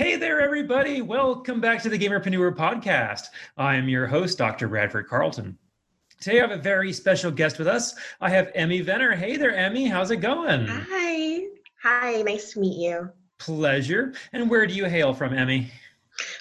Hey there, everybody. Welcome back to the Gamerpreneur podcast. I am your host, Dr. Bradford Carlton. Today, I have a very special guest with us. I have Emi Vener. Hey there, Emi. How's it going? Hi. Hi. Nice to meet you. Pleasure. And where do you hail from, Emi?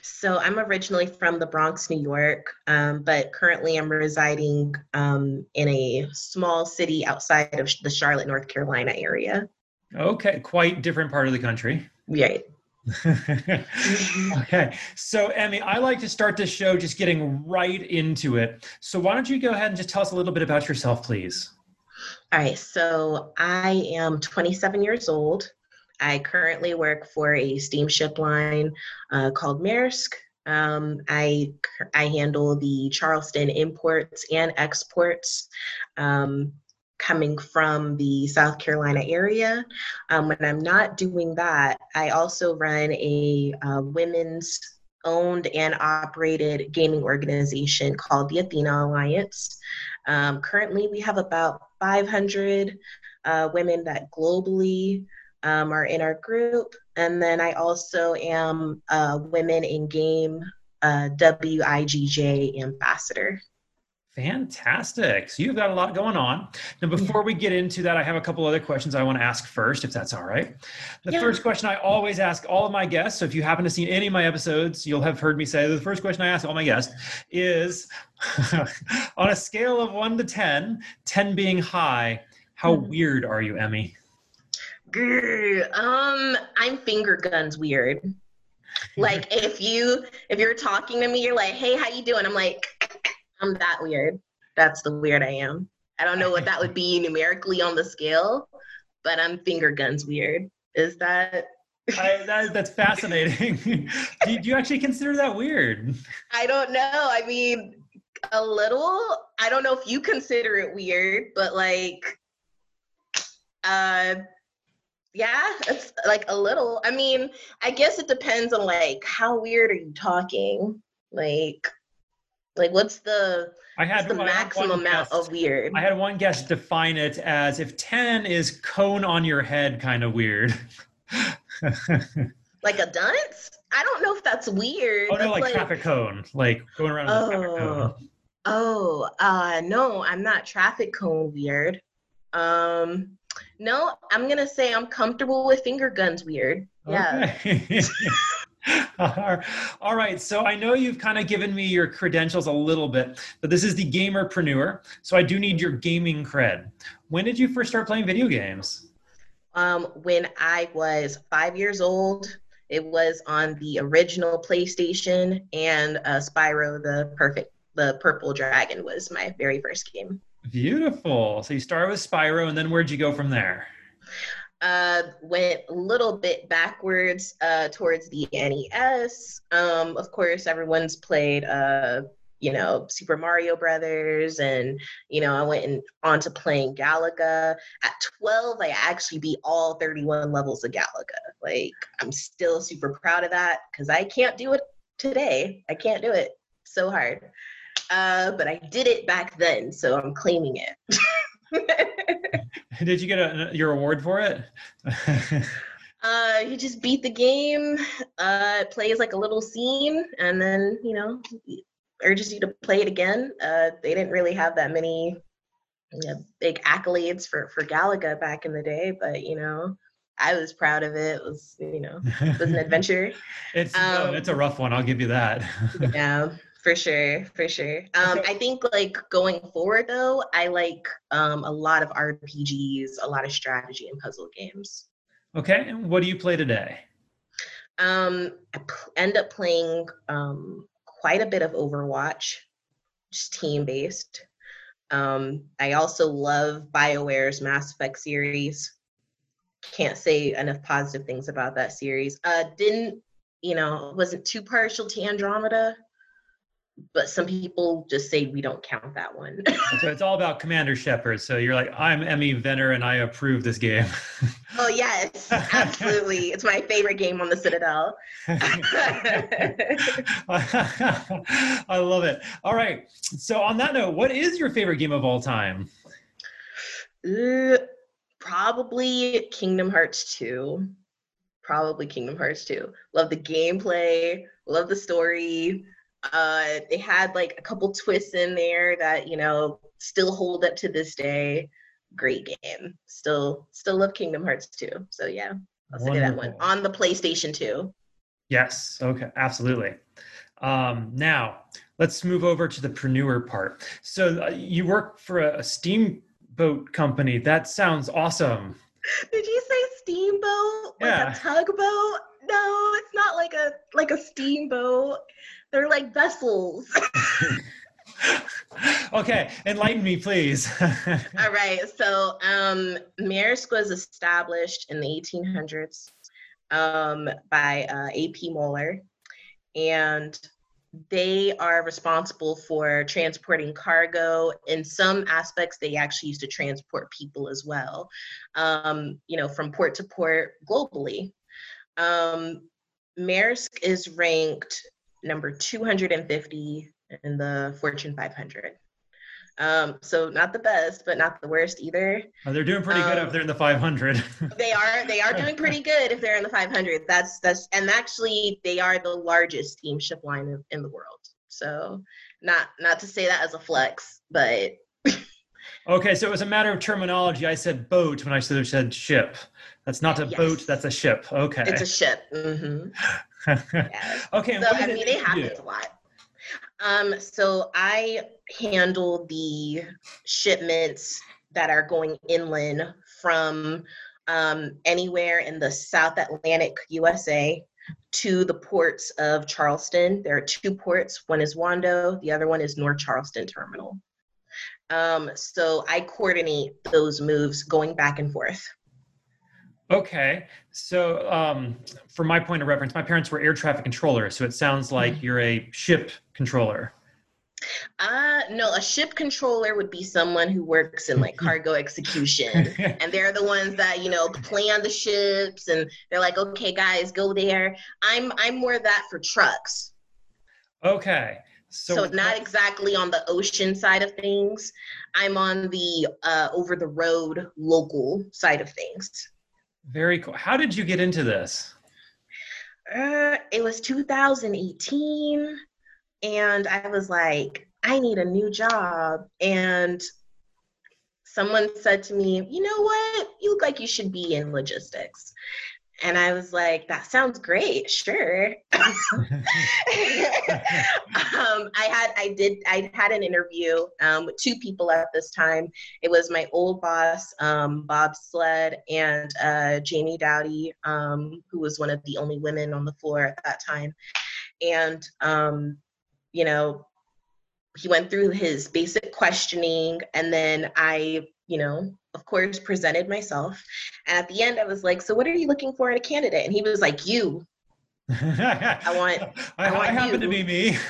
So, I'm originally from the Bronx, New York, um, but currently I'm residing um, in a small city outside of the Charlotte, North Carolina area. Okay, quite different part of the country. Right. okay. So, Emi, I like to start this show just getting right into it. So, why don't you go ahead and just tell us a little bit about yourself, please? All right. So, I am 27 years old. I currently work for a steamship line uh, called Maersk. Um, I I handle the Charleston imports and exports. Um, coming from the South Carolina area. Um, when I'm not doing that, I also run a uh, women's owned and operated gaming organization called the Athena Alliance. Um, currently, we have about 500 uh, women that globally um, are in our group. And then I also am a Women in Game uh, WIGJ ambassador. Fantastic. So you've got a lot going on. Now, before we get into that, I have a couple other questions I want to ask first, if that's all right. The yeah. first question I always ask all of my guests, so if you happen to see any of my episodes, you'll have heard me say the first question I ask all my guests is on a scale of one to 10, 10 being high, how mm-hmm. weird are you, Emi? Um, I'm finger guns weird. Like if you if you're talking to me, you're like, hey, how you doing? I'm like, I'm that weird. That's the weird I am. I don't know what that would be numerically on the scale, but I'm finger guns weird. Is that? I, that that's fascinating. do, do you actually consider that weird? I don't know. I mean, a little. I don't know if you consider it weird, but like, uh, yeah, it's like a little. I mean, I guess it depends on like how weird are you talking? Like, like, what's the I had the maximum amount of weird? I had one guest define it as if ten is cone on your head, kind of weird. like a dunce? I don't know if that's weird. Oh no, like, like, traffic cone, like going around oh, traffic cone. Oh, uh, no, I'm not traffic cone weird. Um, no, I'm gonna say I'm comfortable with finger guns weird. Yeah. All right. So I know you've kind of given me your credentials a little bit, but this is the gamerpreneur. So I do need your gaming cred. When did you first start playing video games? Um, when I was five years old. It was on the original PlayStation, and uh, Spyro the Perfect, the Purple Dragon was my very first game. Beautiful. So you started with Spyro, and then where'd you go from there? Uh, went a little bit backwards uh, towards the NES. Um, of course, everyone's played, uh, you know, Super Mario Brothers, and you know, I went in, on to playing Galaga. At 12, I actually beat all 31 levels of Galaga. Like, I'm still super proud of that because I can't do it today. I can't do it. So hard. Uh, but I did it back then, so I'm claiming it. Did you get a, your award for it? uh, you just beat the game. Uh, it plays like a little scene, and then you know urges you to play it again. Uh, they didn't really have that many you know, big accolades for for Galaga back in the day, but you know. I was proud of it. It was, you know, it was an adventure. it's um, it's a rough one. I'll give you that. yeah for sure for sure. Um, i think like going forward though i like um, a lot of rpgs a lot of strategy and puzzle games. Okay and what do you play today? Um, i end up playing um, quite a bit of overwatch just team based um, i also love bioware's mass effect series. Can't say enough positive things about that series. Uh, didn't you know wasn't too partial to andromeda but some people just say we don't count that one. so it's all about Commander Shepard. So you're like, I'm Emi Vener and I approve this game. oh yes, absolutely. it's my favorite game on the Citadel. I love it. All right. So on that note, what is your favorite game of all time? Uh, probably Kingdom Hearts 2 probably Kingdom Hearts 2. Love the gameplay, love the story. Uh, they had like a couple twists in there that you know still hold up to this day. Great game. Still, still love Kingdom Hearts 2. So yeah, I'll say that one on the PlayStation 2. Yes. Okay. Absolutely. Um, now let's move over to the preneur part. So uh, you work for a, a steamboat company. That sounds awesome. Did you say steamboat? Yeah. Like a tugboat? No, it's not like a like a steamboat. They're like vessels. okay, enlighten me, please. All right. So, um, Maersk was established in the 1800s um, by uh, A.P. Moeller, and they are responsible for transporting cargo. In some aspects, they actually used to transport people as well, um, you know, from port to port globally. Um, Maersk is ranked number 250 in the Fortune 500. Um, so not the best, but not the worst either. Oh, they're doing pretty um, good if they're in the 500. they are. They are doing pretty good if they're in the 500. That's that's and actually they are the largest steamship line in, in the world. So not not to say that as a flex, but. okay, so it was a matter of terminology. I said boat when I should have said ship. That's not a yes. boat. That's a ship. Okay. It's a ship. Mm-hmm. Okay. So, I mean, it happens do? a lot. Um, so I handle the shipments that are going inland from um, anywhere in the South Atlantic USA to the ports of Charleston. There are two ports. One is Wando, the other one is North Charleston Terminal. Um, so I coordinate those moves going back and forth. Okay. So, um, from my point of reference, my parents were air traffic controllers. So it sounds like mm-hmm. you're a ship controller. Uh no, a ship controller would be someone who works in like cargo execution. and they're the ones that, you know, plan the ships and they're like, "Okay, guys, go there." I'm I'm more that for trucks. Okay. So, so not exactly on the ocean side of things. I'm on the uh over the road local side of things. Very cool. How did you get into this? Uh, it was 2018, and I was like, I need a new job. And someone said to me, You know what? You look like you should be in logistics. And I was like, that sounds great. Sure. um, I had, I did, I had an interview um, with two people at this time. It was my old boss, um, Bob Sled, and uh, Jamie Dowdy, um, who was one of the only women on the floor at that time. And, um, you know, he went through his basic questioning, and then I, you know, of course, presented myself. And at the end, I was like, So, what are you looking for in a candidate? And he was like, You. I want. I, I, want I happen to be me.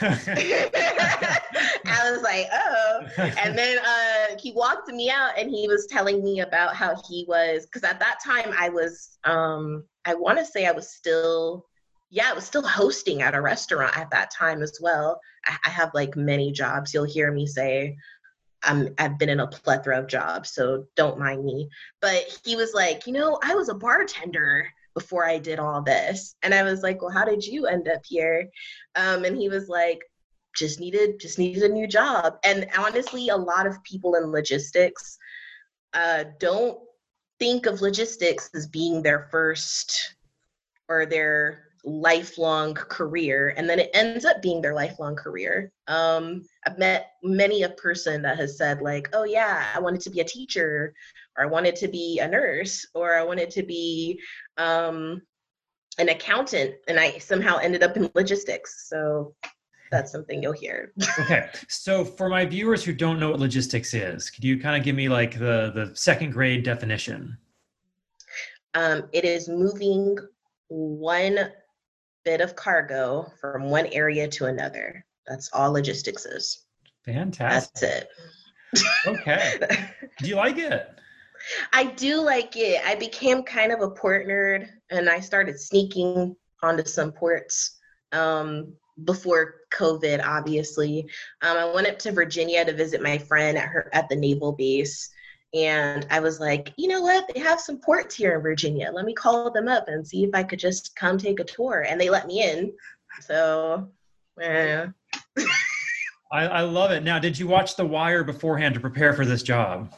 I was like, oh. And then uh, he walked me out and he was telling me about how he was, because at that time I was, um, I want to say I was still, yeah, I was still hosting at a restaurant at that time as well. I, I have like many jobs. You'll hear me say, I'm I've been in a plethora of jobs, so don't mind me. But he was like, you know, I was a bartender before I did all this, and I was like, well, how did you end up here? Um, and he was like, just needed just needed a new job. And honestly, a lot of people in logistics uh, don't think of logistics as being their first or their lifelong career and then it ends up being their lifelong career. Um, i've met many a person that has said like oh yeah i wanted to be a teacher or i wanted to be a nurse or i wanted to be um, an accountant and i somehow ended up in logistics. So that's something you'll hear. Okay. So for my viewers who don't know what logistics is could you kind of give me like the the second grade definition? Um, it is moving one bit of cargo from one area to another. That's all logistics is. Fantastic. That's it. okay. do you like it? I do like it. I became kind of a port nerd and I started sneaking onto some ports um, before COVID, obviously. Um, I went up to Virginia to visit my friend at her at the naval base And I was like, you know what? They have some ports here in Virginia. Let me call them up and see if I could just come take a tour. And they let me in. So, yeah. I, I love it. Now, did you watch The Wire beforehand to prepare for this job?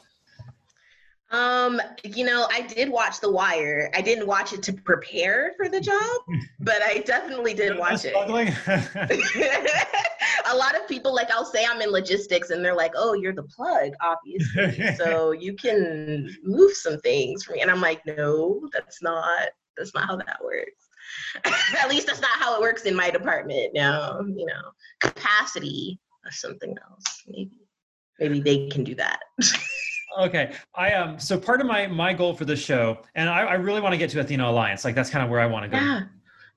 Um, you know, I did watch The Wire. I didn't watch it to prepare for the job, but I definitely did watch it. a lot of people, like, I'll say I'm in logistics, and they're like, "Oh, you're the plug, obviously, so you can move some things for me." And I'm like, "No, that's not. That's not how that works. At least that's not how it works in my department. Now, you know, capacity or something else. Maybe, maybe they can do that." okay i um so part of my my goal for this show and i, I really want to get to athena alliance like that's kind of where i want to go yeah.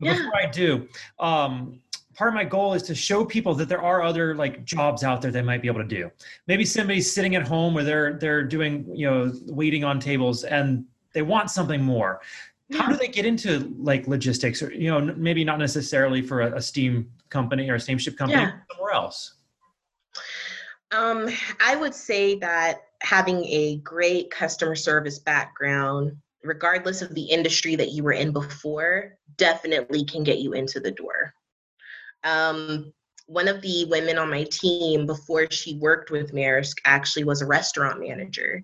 but yeah. before i do um part of my goal is to show people that there are other like jobs out there they might be able to do maybe somebody's sitting at home where they're they're doing you know waiting on tables and they want something more yeah. how do they get into like logistics or you know maybe not necessarily for a, a steam company or a steamship company yeah. somewhere else um i would say that having a great customer service background, regardless of the industry that you were in before, definitely can get you into the door. Um, one of the women on my team before she worked with Maersk actually was a restaurant manager.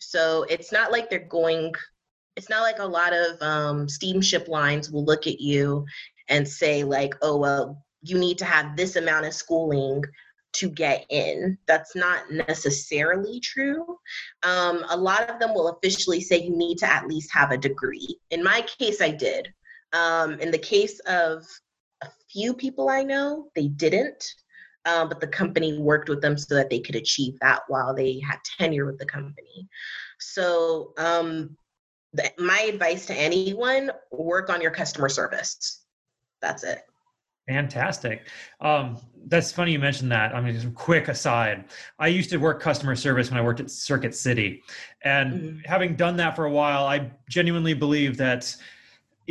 So it's not like they're going, it's not like a lot of um, steamship lines will look at you and say, like, oh, well, you need to have this amount of schooling to get in. That's not necessarily true. Um, a lot of them will officially say you need to at least have a degree. In my case, I did. Um, in the case of a few people I know, they didn't. Um, but the company worked with them so that they could achieve that while they had tenure with the company. So, um, the, my advice to anyone work on your customer service. That's it. Fantastic. Um, that's funny you mentioned that. I mean, just a quick aside. I used to work customer service when I worked at Circuit City. And mm-hmm. having done that for a while, I genuinely believe that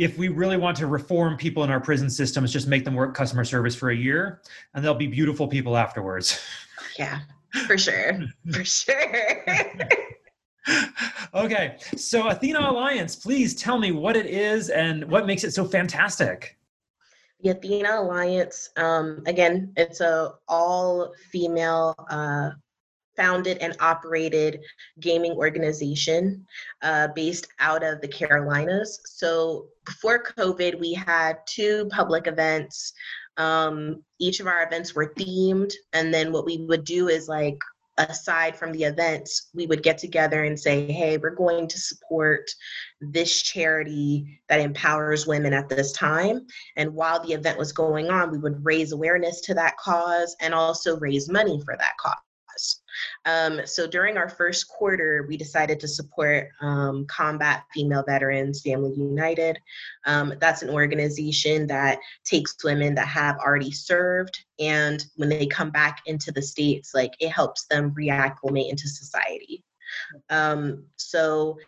if we really want to reform people in our prison systems, just make them work customer service for a year and they'll be beautiful people afterwards. Yeah, for sure. for sure. okay. So, Athena Alliance, please tell me what it is and what makes it so fantastic the Athena Alliance, um, again, it's a all female uh, founded and operated gaming organization uh, based out of the Carolinas. So before COVID, we had two public events. Um, each of our events were themed, and then what we would do is like aside from the events, we would get together and say, hey, we're going to support this charity that empowers women at this time. And while the event was going on, we would raise awareness to that cause and also raise money for that cause. Um, so during our first quarter, we decided to support um, Combat Female Veterans Family United. Um, that's an organization that takes women that have already served, and when they come back into the States, like it helps them reacclimate into society. Um, so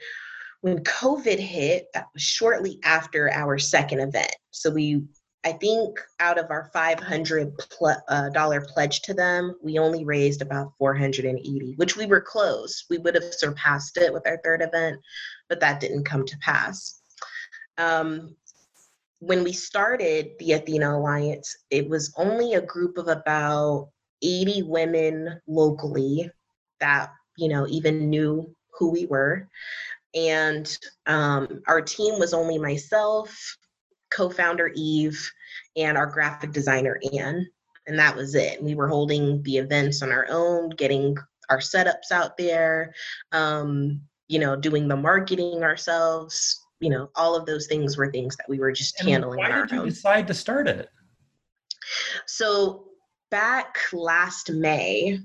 when COVID hit, that was shortly after our second event. So we I think out of our $500 pl- uh, pledge to them, we only raised about 480, which we were close. We would have surpassed it with our third event, but that didn't come to pass. Um, when we started the Athena Alliance, it was only a group of about 80 women locally that, you know, even knew who we were. And um, our team was only myself, co-founder Eve and our graphic designer Anne, and that was it. We were holding the events on our own, getting our setups out there, um, you know, doing the marketing ourselves. You know, all of those things were things that we were just and handling. Why did you own. decide to start it? So back last May,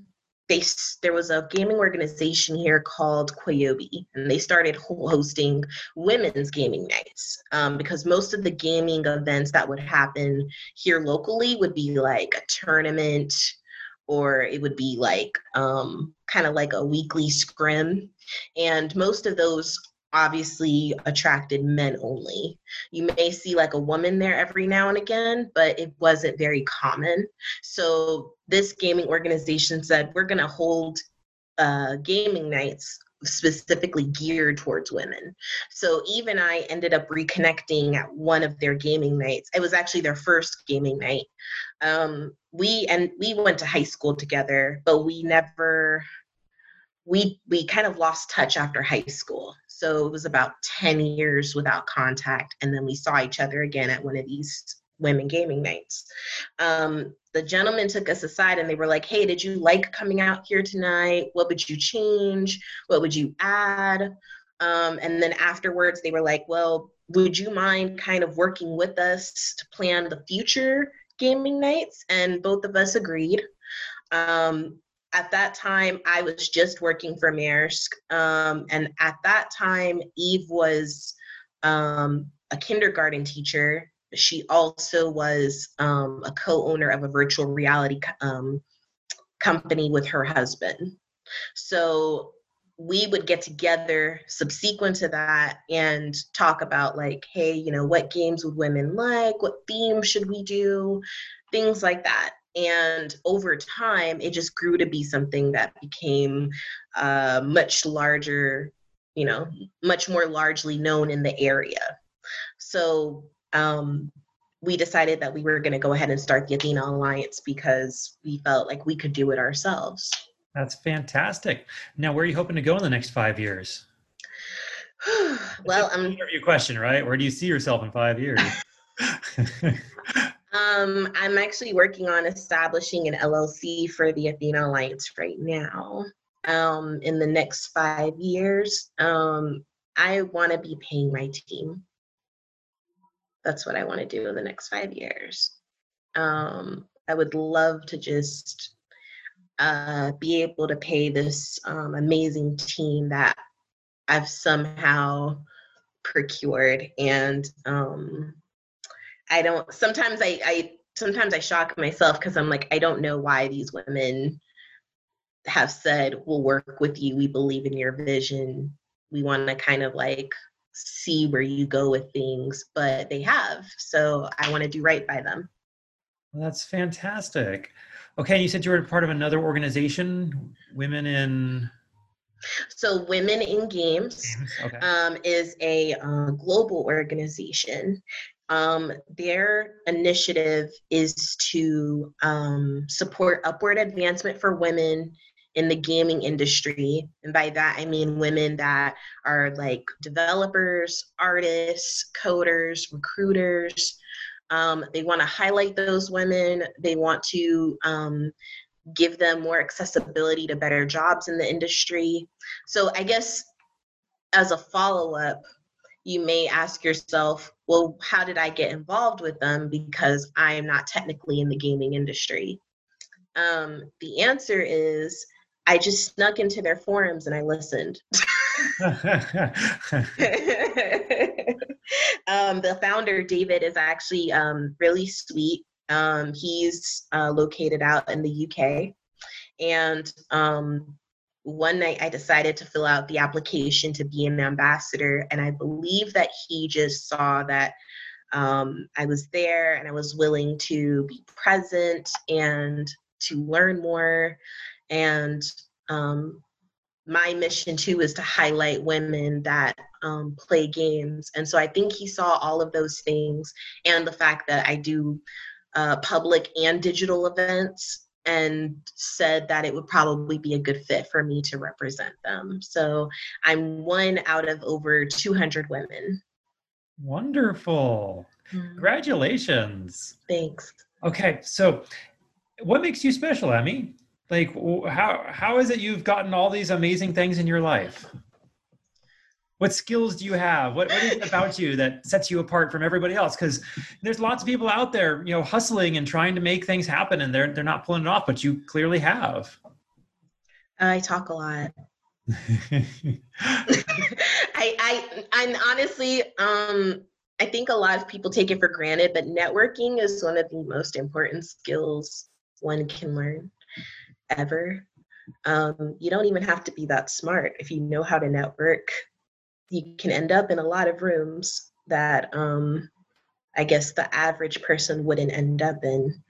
they there was a gaming organization here called Quayobi, and they started hosting women's gaming nights. Um, because most of the gaming events that would happen here locally would be like a tournament or it would be like um, kind of like a weekly scrim. And most of those obviously attracted men only. You may see like a woman there every now and again, but it wasn't very common. So this gaming organization said, we're going to hold uh, gaming nights specifically geared towards women. So Eve and I ended up reconnecting at one of their gaming nights. It was actually their first gaming night. Um, we and we went to high school together, but we never we we kind of lost touch after high school. So it was about 10 years without contact and then we saw each other again at one of these women gaming nights. Um, the gentleman took us aside and they were like, Hey, did you like coming out here tonight? What would you change? What would you add? Um, and then afterwards, they were like, Well, would you mind kind of working with us to plan the future gaming nights? And both of us agreed. Um, at that time, I was just working for Maersk. Um, and at that time, Eve was um, a kindergarten teacher she also was um, a co-owner of a virtual reality um, company with her husband. So we would get together subsequent to that and talk about like, hey, you know, what games would women like? What themes should we do? Things like that. And over time, it just grew to be something that became uh, much larger, you know, much more largely known in the area. So um, we decided that we were going to go ahead and start the Athena Alliance because we felt like we could do it ourselves. That's fantastic. Now, where are you hoping to go in the next five years? well, I'm um, your question, right? Where do you see yourself in five years? um, I'm actually working on establishing an LLC for the Athena Alliance right now. Um, in the next five years, um, I want to be paying my team that's what I want to do in the next five years. Um, I would love to just uh, be able to pay this um, amazing team that I've somehow procured. And um, I don't, sometimes I, I, sometimes I shock myself because I'm like, I don't know why these women have said, we'll work with you. We believe in your vision. We want to kind of like see where you go with things, but they have. So I want to do right by them. Well, that's fantastic. Okay, you said you were part of another organization, Women in. So, Women in Games, Games. Okay. Um, is a uh, global organization. Um, their initiative is to um, support upward advancement for women in the gaming industry. And by that, I mean women that are like developers, artists, coders, recruiters. Um, they want to highlight those women. They want to um, give them more accessibility to better jobs in the industry. So I guess as a follow up, you may ask yourself, well, how did I get involved with them? Because I am not technically in the gaming industry. Um, the answer is I just snuck into their forums and I listened. um, the founder, David, is actually um, really sweet. Um, he's uh, located out in the UK. And um, one night I decided to fill out the application to be an ambassador. And I believe that he just saw that um, I was there and I was willing to be present and to learn more and um, my mission too is to highlight women that um, play games. And so I think he saw all of those things and the fact that I do uh, public and digital events and said that it would probably be a good fit for me to represent them. So I'm one out of over 200 women. Wonderful. Mm-hmm. Congratulations. Thanks. Okay, so what makes you special, Emi? like how how is it you've gotten all these amazing things in your life what skills do you have what, what is it about you that sets you apart from everybody else because there's lots of people out there you know hustling and trying to make things happen and they're they're not pulling it off but you clearly have i talk a lot I, I i'm honestly um i think a lot of people take it for granted but networking is one of the most important skills one can learn ever. Um, you don't even have to be that smart. If you know how to network, you can end up in a lot of rooms that um, I guess the average person wouldn't end up in.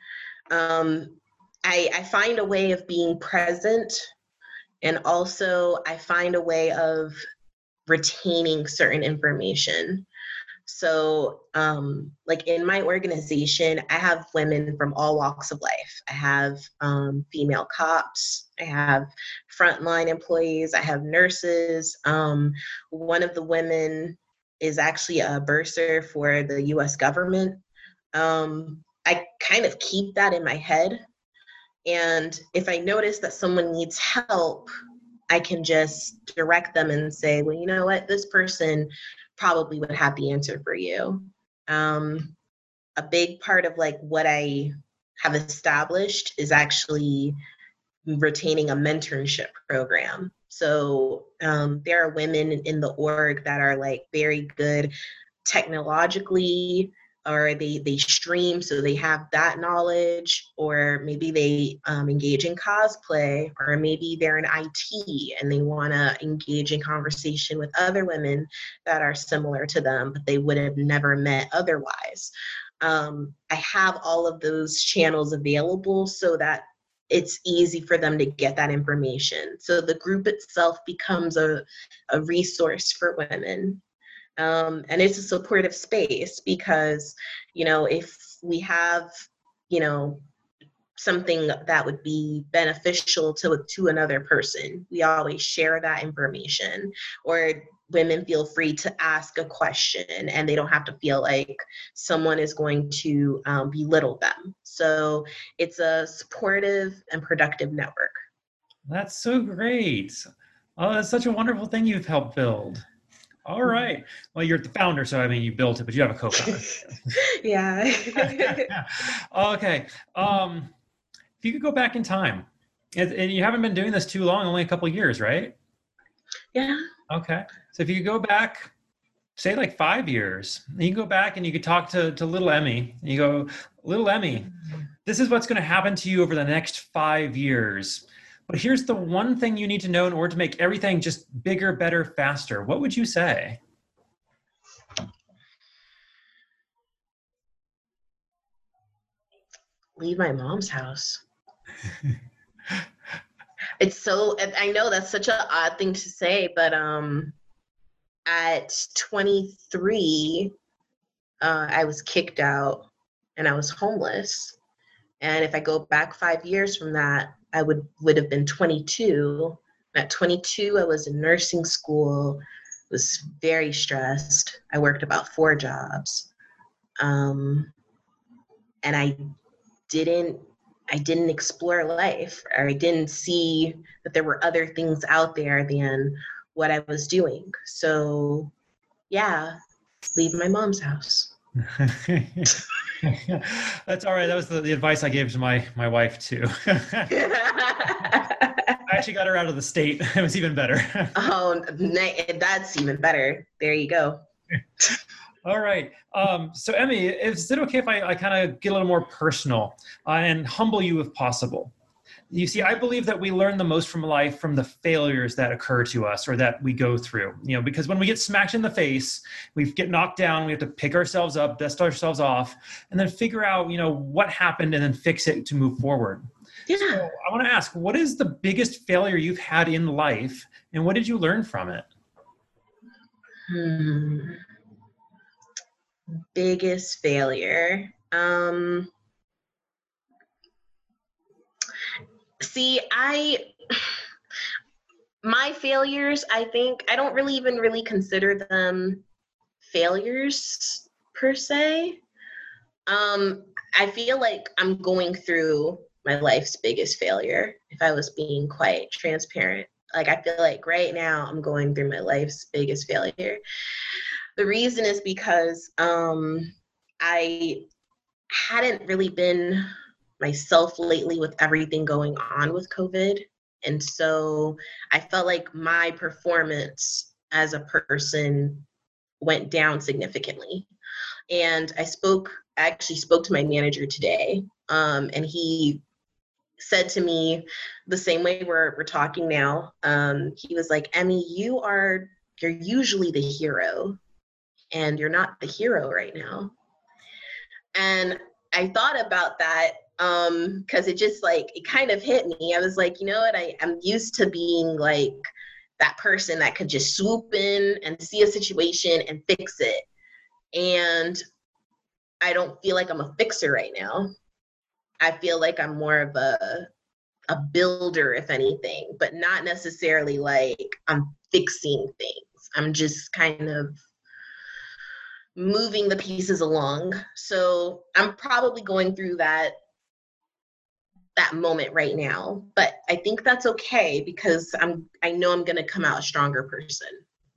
Um, I, I find a way of being present And also, I find a way of retaining certain information. So, um, like in my organization, I have women from all walks of life. I have um, female cops, I have frontline employees, I have nurses. Um, one of the women is actually a bursar for the US government. Um, I kind of keep that in my head. And if I notice that someone needs help, I can just direct them and say, well, you know what, this person probably would have the answer for you. Um, a big part of like what I have established is actually retaining a mentorship program. So um, there are women in the org that are like very good technologically or they they stream so they have that knowledge or maybe they um, engage in cosplay or maybe they're in it and they want to engage in conversation with other women that are similar to them but they would have never met otherwise um, i have all of those channels available so that it's easy for them to get that information. So the group itself becomes a, a resource for women. Um, and it's a supportive space because you know if we have you know something that would be beneficial to to another person we always share that information. Or women feel free to ask a question and they don't have to feel like someone is going to um, belittle them so it's a supportive and productive network that's so great oh that's such a wonderful thing you've helped build all mm-hmm. Well, you're the founder, so I mean, you built it, but you have a co-founder. yeah. okay. Um, if you could go back in time, and, and, you haven't been doing this too long, only a couple years, right? Yeah. Okay. So if you could go back, say like five years, you go back and you could talk to, to little Emi. You go, little Emi, this is what's going to happen to you over the next five years. But here's the one thing you need to know in order to make everything just bigger, better, faster. What would you say? Leave my mom's house. it's so I know that's such an odd thing to say, but um at 23 uh, I was kicked out and I was homeless. And if I go back five years from that, I would would have been 22. At 22, I was in nursing school. Was very stressed. I worked about four jobs, um, and I didn't. I didn't explore life, or I didn't see that there were other things out there than what I was doing. So, yeah, leave my mom's house. That's all right. That was the, the, advice I gave to my my wife too. I actually got her out of the state. It was even better. oh, that's even better. There you go. All right. Um, so, Emi, is it okay if I, I kind of get a little more personal uh, and humble you if possible? You see i believe that we learn the most from life from the failures that occur to us or that we go through you know because when we get smacked in the face we get knocked down we have to pick ourselves up dust ourselves off and then figure out you know what happened and then fix it to move forward yeah. So i want to ask what is the biggest failure you've had in life and what did you learn from it hmm. biggest failure um See, I my failures, I think I don't really even really consider them failures per se. Um, I feel like I'm going through my life's biggest failure if I was being quite transparent. Like I feel like right now I'm going through my life's biggest failure. The reason is because um I hadn't really been myself lately with everything going on with COVID. And so I felt like my performance as a person went down significantly. And I spoke, I actually spoke to my manager today, um, and he said to me the same way we're, we're talking now. Um, he was like, Emi, you are, you're usually the hero, and you're not the hero right now. And I thought about that um because it just like it kind of hit me. I was like, you know what? I, I'm used to being like that person that could just swoop in and see a situation and fix it. And I don't feel like I'm a fixer right now. I feel like I'm more of a a builder, if anything, but not necessarily like I'm fixing things. I'm just kind of moving the pieces along. So I'm probably going through that that moment right now, but I think that's okay because I'm I know I'm going to come out a stronger person.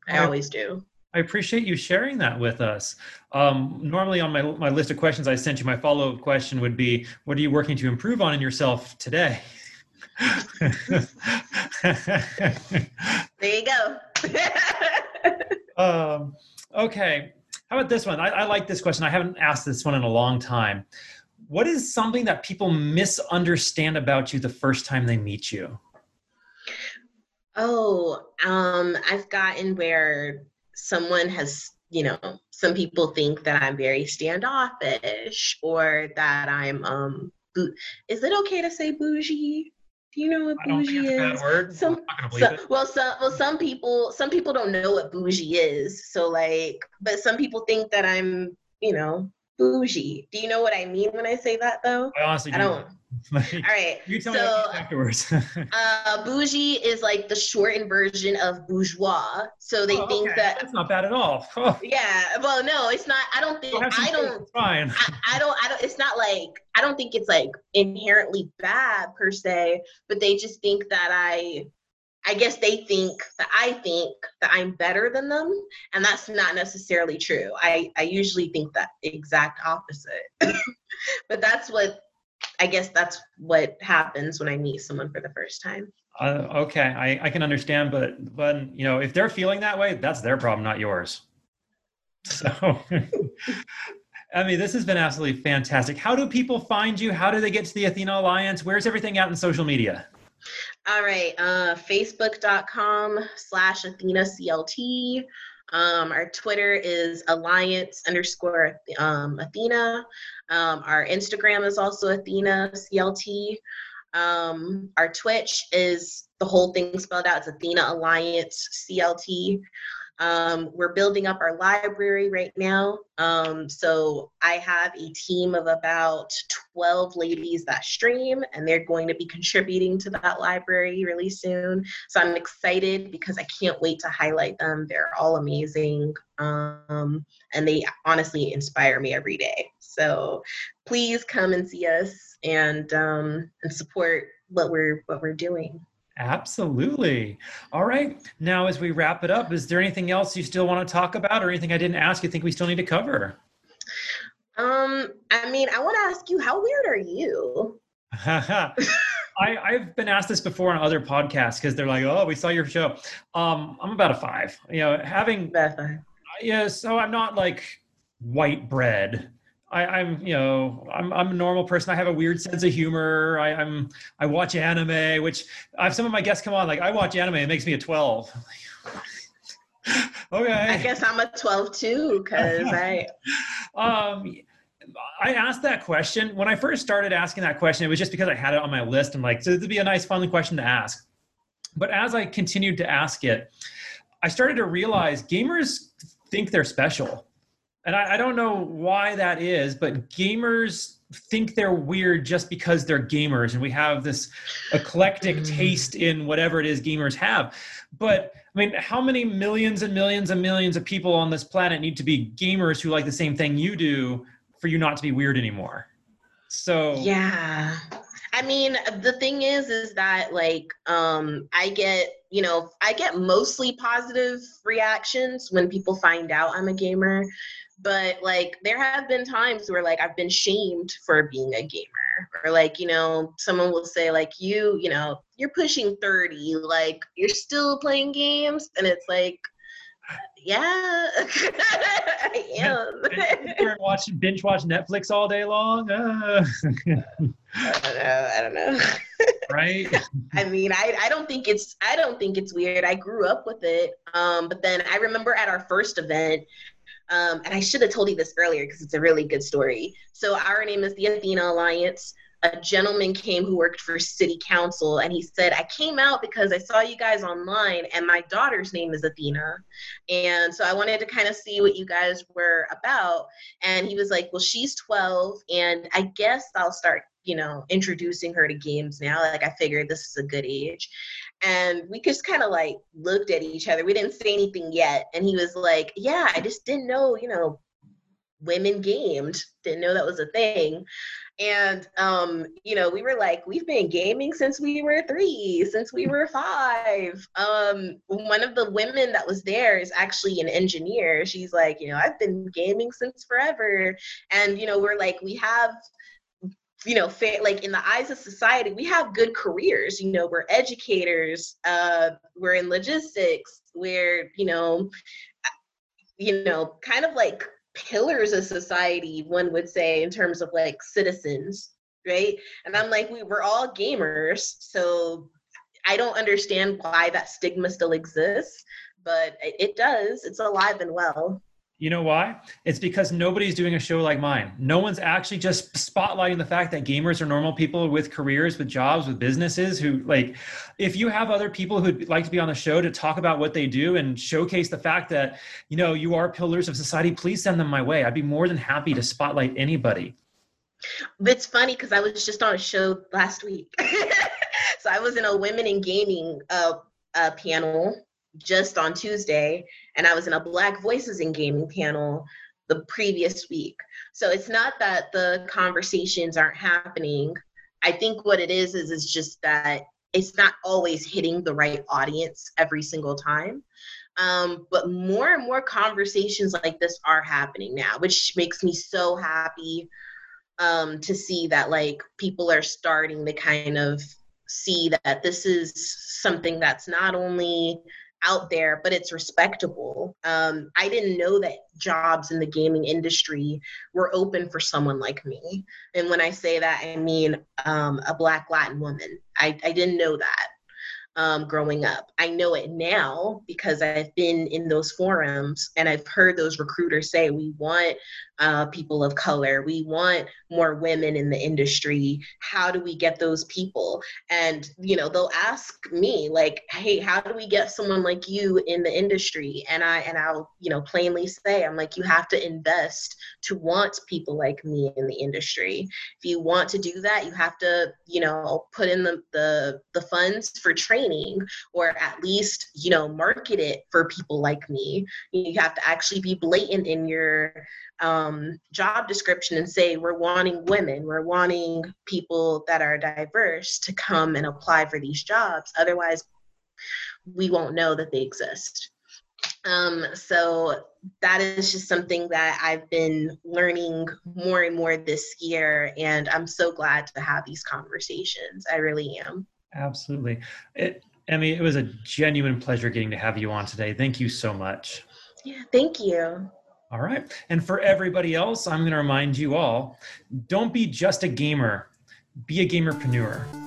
I always do. I appreciate you sharing that with us. Um, normally, on my, my list of questions I sent you, my follow up question would be What are you working to improve on in yourself today? there you go. um, okay. How about this one? I, I like this question. I haven't asked this one in a long time. What is something that people misunderstand about you the first time they meet you? Oh, um, I've gotten where someone has, you know, some people think that I'm very standoffish or that I'm um is it okay to say bougie? Do you know what bougie is? Some, some well, some well, some people some people don't know what bougie is. So like, but some people think that I'm, you know, bougie. Do you know what I mean when I say that though? I honestly I don't. Like, All right. You tell so, me afterwards. uh, bougie is like the shortened version of bourgeois. So they oh, think okay. that that's not bad at all. Oh. Yeah. Well, no, it's not. I don't think. I don't. Fine. I, I don't. I don't. It's not like. I don't think it's like inherently bad per se. But they just think that I. I guess they think that I think that I'm better than them, and that's not necessarily true. I, I usually think that exact opposite. but that's what I guess that's what happens when I meet someone for the first time. Uh, okay, I, I can understand, but but you know, if they're feeling that way, that's their problem, not yours. So, I mean, this has been absolutely fantastic. How do people find you? How do they get to the Athena Alliance? Where's everything out in social media? All right, uh, facebook.com slash Athena CLT. Um, our Twitter is alliance underscore um, Athena. Um, our Instagram is also Athena CLT. Um, our Twitch is the whole thing spelled out. It's Athena Alliance CLT. Um, we're building up our library right now. Um, so I have a team of about 12 ladies that stream, and they're going to be contributing to that library really soon. So I'm excited because I can't wait to highlight them. They're all amazing, um, and they honestly inspire me every day. So please come and see us and um, and support what we're what we're doing. Absolutely. All right. Now, as we wrap it up, is there anything else you still want to talk about or anything I didn't ask you think we still need to cover? Um, I mean, I want to ask you, how weird are you? I, I've been asked this before on other podcasts because they're like, "Oh, we saw your show." Um, I'm about a five. You know, having yeah. So I'm not like white bread. I, am you know, I'm, I'm a normal person. I have a weird sense of humor. I, am I watch anime, which I have some of my guests come on like I watch anime. It makes me a 12. okay. I guess I'm a 12 too, because I. um, I asked that question when I first started asking that question. It was just because I had it on my list. I'm like, so this would be a nice, fun question to ask. But as I continued to ask it, I started to realize gamers think they're special and I, I, don't know why that is, but gamers think they're weird just because they're gamers, and we have this eclectic mm. taste in whatever it is gamers have. But I mean, how many millions and millions and millions of people on this planet need to be gamers who like the same thing you do for you not to be weird anymore? So yeah. I mean, the thing is, is that like um, I get, you know, I get mostly positive reactions when people find out I'm a gamer but like there have been times where like I've been shamed for being a gamer or like you know someone will say like you you know you're pushing 30 like you're still playing games? And it's like yeah I am. watch binge watch Netflix all day long? Uh. I don't know I don't know. Right? I mean I, I don't think it's I don't think it's weird. I grew up with it um but then I remember at our first event um, and I should have told you this earlier because it's a really good story. So our name is the Athena Alliance. A gentleman came who worked for city council, and he said, "I came out because I saw you guys online, and my daughter's name is Athena, and so I wanted to kind of see what you guys were about." And he was like, "Well, she's 12, and I guess I'll start." you know introducing her to games now like i figured this is a good age and we just kind of like looked at each other. We didn't say anything yet. And he was like, Yeah, I just didn't know, you know, women gamed, didn't know that was a thing. And, um, you know, we were like, We've been gaming since we were three, since we were five. Um, one of the women that was there is actually an engineer. She's like, You know, I've been gaming since forever. And, you know, we're like, We have you know like in the eyes of society we have good careers you know we're educators uh we're in logistics we're you know you know kind of like pillars of society one would say in terms of like citizens right? And i'm like we, we're all gamers so i don't understand why that stigma still exists but it does. It's alive and well you know why? It's because nobody's doing a show like mine. No one's actually just spotlighting the fact that gamers are normal people with careers, with jobs, with businesses who like if you have other people who'd like to be on the show to talk about what they do and showcase the fact that, you know, you are pillars of society, please send them my way. I'd be more than happy to spotlight anybody. It's funny because I was just on a show last week. so I was in a women in gaming uh, uh, panel just on Tuesday, and I was in a Black Voices in Gaming panel the previous week. So it's not that the conversations aren't happening. I think what it is is is just that it's not always hitting the right audience every single time. Um, but more and more conversations like this are happening now, which makes me so happy um, to see that like people are starting to kind of see that this is something that's not only out there, but it's respectable. Um, I didn't know that jobs in the gaming industry were open for someone like me. And when I say that, I mean um, a Black Latin woman. I, I didn't know that um, growing up. I know it now because I've been in those forums and I've heard those recruiters say, we want uh, people of color, we want more women in the industry. How do we get those people? And, you know, they'll ask me, like, hey, how do we get someone like you in the industry? And I, and I'll, you know, plainly say, I'm like, you have to invest to want people like me in the industry. If you want to do that, you have to, you know, put in the, the, the funds for training or at least you know market it for people like me you have to actually be blatant in your um, job description and say we're wanting women we're wanting people that are diverse to come and apply for these jobs otherwise we won't know that they exist um, so that is just something that I've been learning more and more this year, and I'm so glad to have these conversations. I really am. Absolutely. It, Emi, it was a genuine pleasure getting to have you on today. Thank you so much. Yeah, thank you. All right. And for everybody else, I'm going to remind you all don't be just a gamer, be a gamerpreneur.